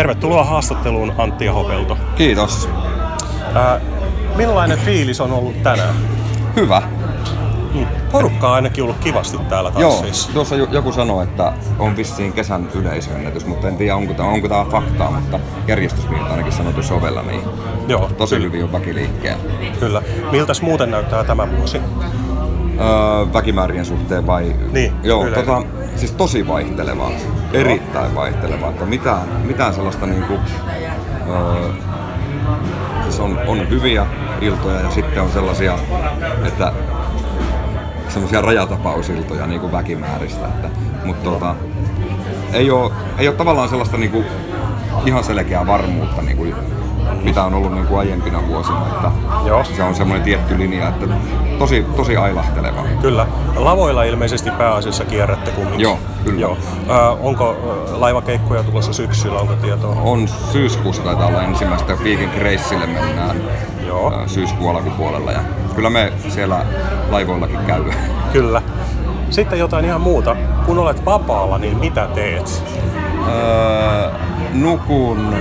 Tervetuloa haastatteluun Antti Hopelto. Kiitos. Ää, millainen fiilis on ollut tänään? Hyvä. Hmm. Porukka on ainakin ollut kivasti täällä Joo, tuossa joku sanoi, että on vissiin kesän yleisöennätys, mutta en tiedä onko tämä, onko tämä faktaa, mutta järjestysmieltä ainakin sanottu sovella, niin Joo, tosi kyllä. hyvin on väki liikkeellä. Kyllä. Miltäs muuten näyttää tämä vuosi? Öö, väkimäärien suhteen vai? Niin, Joo, tota, siis tosi vaihtelevaa. Erittäin vaihtelevaa. Että mitään, mitään sellaista niinku, öö, siis on, on hyviä iltoja ja sitten on sellaisia, että semmoisia rajatapausiltoja niin kuin väkimääristä. Että, mutta tota, ei, ole, ei ole tavallaan sellaista niin kuin, ihan selkeää varmuutta, niin kuin, mitä on ollut niin kuin aiempina vuosina. Että Joo. Se on semmoinen tietty linja, että tosi, tosi ailahteleva. Kyllä. Lavoilla ilmeisesti pääasiassa kierrätte kumminkin. Joo, kyllä. Joo. Ää, onko ää, laivakeikkoja tulossa syksyllä, onko tietoa? On syyskuussa taitaa olla ensimmäistä Viikin Reissille mennään Joo. ää, syyskuun alkupuolella. Ja kyllä me siellä laivoillakin käy. Kyllä. Sitten jotain ihan muuta. Kun olet vapaalla, niin mitä teet? Öö, nukun.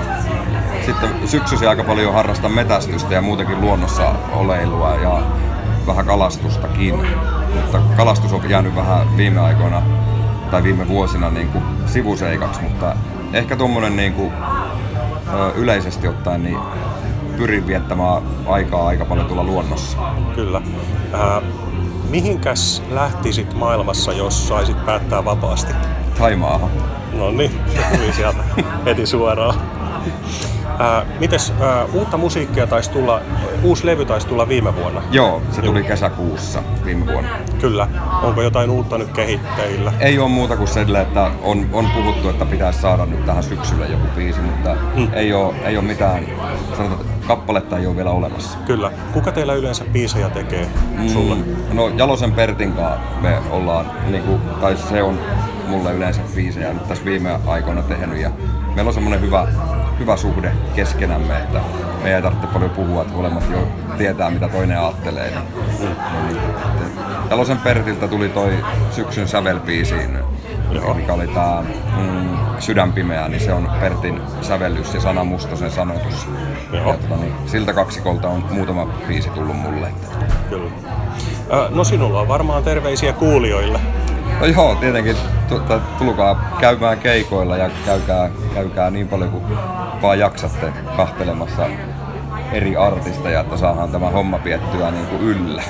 Sitten syksyisin aika paljon harrastan metästystä ja muutenkin luonnossa oleilua ja vähän kalastustakin. Mutta kalastus on jäänyt vähän viime aikoina tai viime vuosina niin kuin sivuseikaksi, mutta ehkä tuommoinen niin kuin, yleisesti ottaen niin pyrin viettämään aikaa aika paljon tuolla luonnossa. Kyllä. Ää, mihinkäs lähtisit maailmassa, jos saisit päättää vapaasti? Taimaahan. No niin, se tuli sieltä heti suoraan. Ää, mites ää, uutta musiikkia taisi tulla, uusi levy taisi tulla viime vuonna? Joo, se tuli kesäkuussa viime vuonna. Kyllä. Onko jotain uutta nyt kehitteillä? Ei ole muuta kuin sille, että on, on puhuttu, että pitäisi saada nyt tähän syksylle joku biisi, mutta Hmm. ei, ole, ei ole mitään, sanotaan, että kappaletta ei ole vielä olemassa. Kyllä. Kuka teillä yleensä biisejä tekee sulle? Mm, no Jalosen Pertin kanssa me ollaan, niin kuin, tai se on mulle yleensä biisejä nyt tässä viime aikoina tehnyt ja meillä on semmoinen hyvä, hyvä suhde keskenämme, että me ei tarvitse paljon puhua, että molemmat jo tietää mitä toinen ajattelee. Niin, niin, niin, Jalosen Pertiltä tuli toi syksyn sävelbiisiin, mikä oli tää mm, Sydänpimeä, niin se on Pertin sävellys ja Sana Mustosen sanotus. Joo. Ja, tota, niin, siltä kaksikolta on muutama biisi tullut mulle. Kyllä. No sinulla on varmaan terveisiä kuulijoille. No joo, tietenkin tulkaa käymään keikoilla ja käykää, käykää niin paljon kuin vaan jaksatte kahtelemassa eri artisteja, että saadaan tämä homma piettyä niin kuin yllä.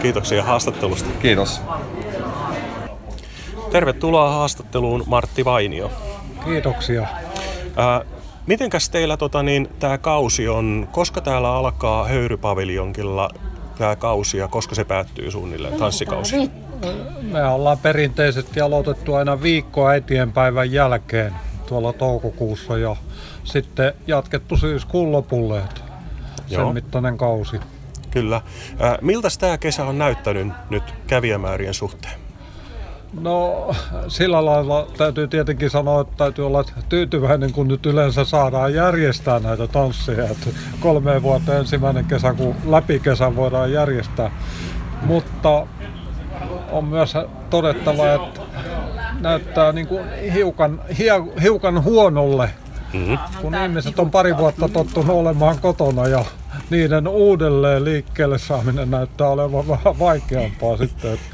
Kiitoksia haastattelusta. Kiitos. Tervetuloa haastatteluun Martti Vainio. Kiitoksia. Ää, mitenkäs teillä tota, niin, tämä kausi on, koska täällä alkaa höyrypaviljonkilla tämä kausi ja koska se päättyy suunnilleen, tanssikausi? Me ollaan perinteisesti aloitettu aina viikko äitienpäivän jälkeen tuolla toukokuussa ja sitten jatkettu syyskuun lopulle. että Joo. Sen mittainen kausi. Kyllä. Miltä tämä kesä on näyttänyt nyt kävijämäärien suhteen? No sillä lailla täytyy tietenkin sanoa, että täytyy olla tyytyväinen, kun nyt yleensä saadaan järjestää näitä tansseja. Että kolme vuotta ensimmäinen kesä, kun läpi kesän voidaan järjestää. Mutta on myös todettava, että näyttää niin kuin hiukan, hiukan huonolle, Mm-hmm. kun ihmiset on pari vuotta tottunut olemaan kotona ja niiden uudelleen liikkeelle saaminen näyttää olevan vähän vaikeampaa sitten. Että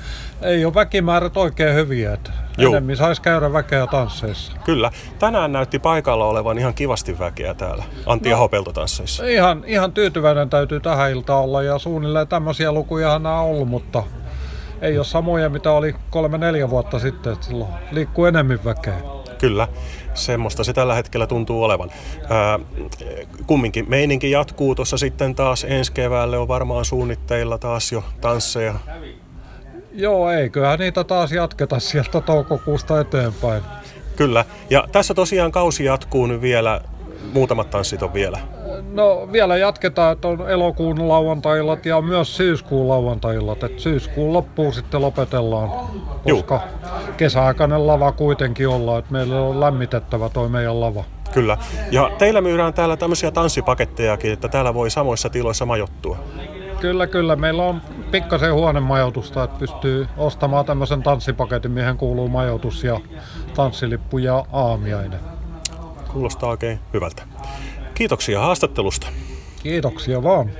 ei ole väkimäärät oikein hyviä, että Juu. enemmän saisi käydä väkeä tansseissa. Kyllä. Tänään näytti paikalla olevan ihan kivasti väkeä täällä Antti no. Ahopeltotansseissa. Ihan, ihan tyytyväinen täytyy tähän iltaan olla ja suunnilleen tämmöisiä nämä on ollut, mutta ei ole samoja mitä oli kolme-neljä vuotta sitten, että silloin liikkuu enemmän väkeä. Kyllä, semmoista se tällä hetkellä tuntuu olevan. Ää, kumminkin meininki jatkuu tuossa sitten taas ensi keväälle on varmaan suunnitteilla taas jo tansseja. Joo, eiköhän niitä taas jatketa sieltä toukokuusta eteenpäin. Kyllä, ja tässä tosiaan kausi jatkuu nyt vielä, muutamat tanssit on vielä. No vielä jatketaan, että on elokuun lauantaillat ja myös syyskuun lauantaillat. Et syyskuun loppuun sitten lopetellaan, koska kesäaikainen lava kuitenkin ollaan, että meillä on lämmitettävä toi meidän lava. Kyllä, ja teillä myydään täällä tämmöisiä tanssipakettejakin, että täällä voi samoissa tiloissa majoittua. Kyllä, kyllä. Meillä on pikkasen huonemajoitusta, että pystyy ostamaan tämmöisen tanssipaketin, mihin kuuluu majoitus ja tanssilippu ja aamiainen. kuulostaa oikein hyvältä. Kiitoksia haastattelusta. Kiitoksia vaan.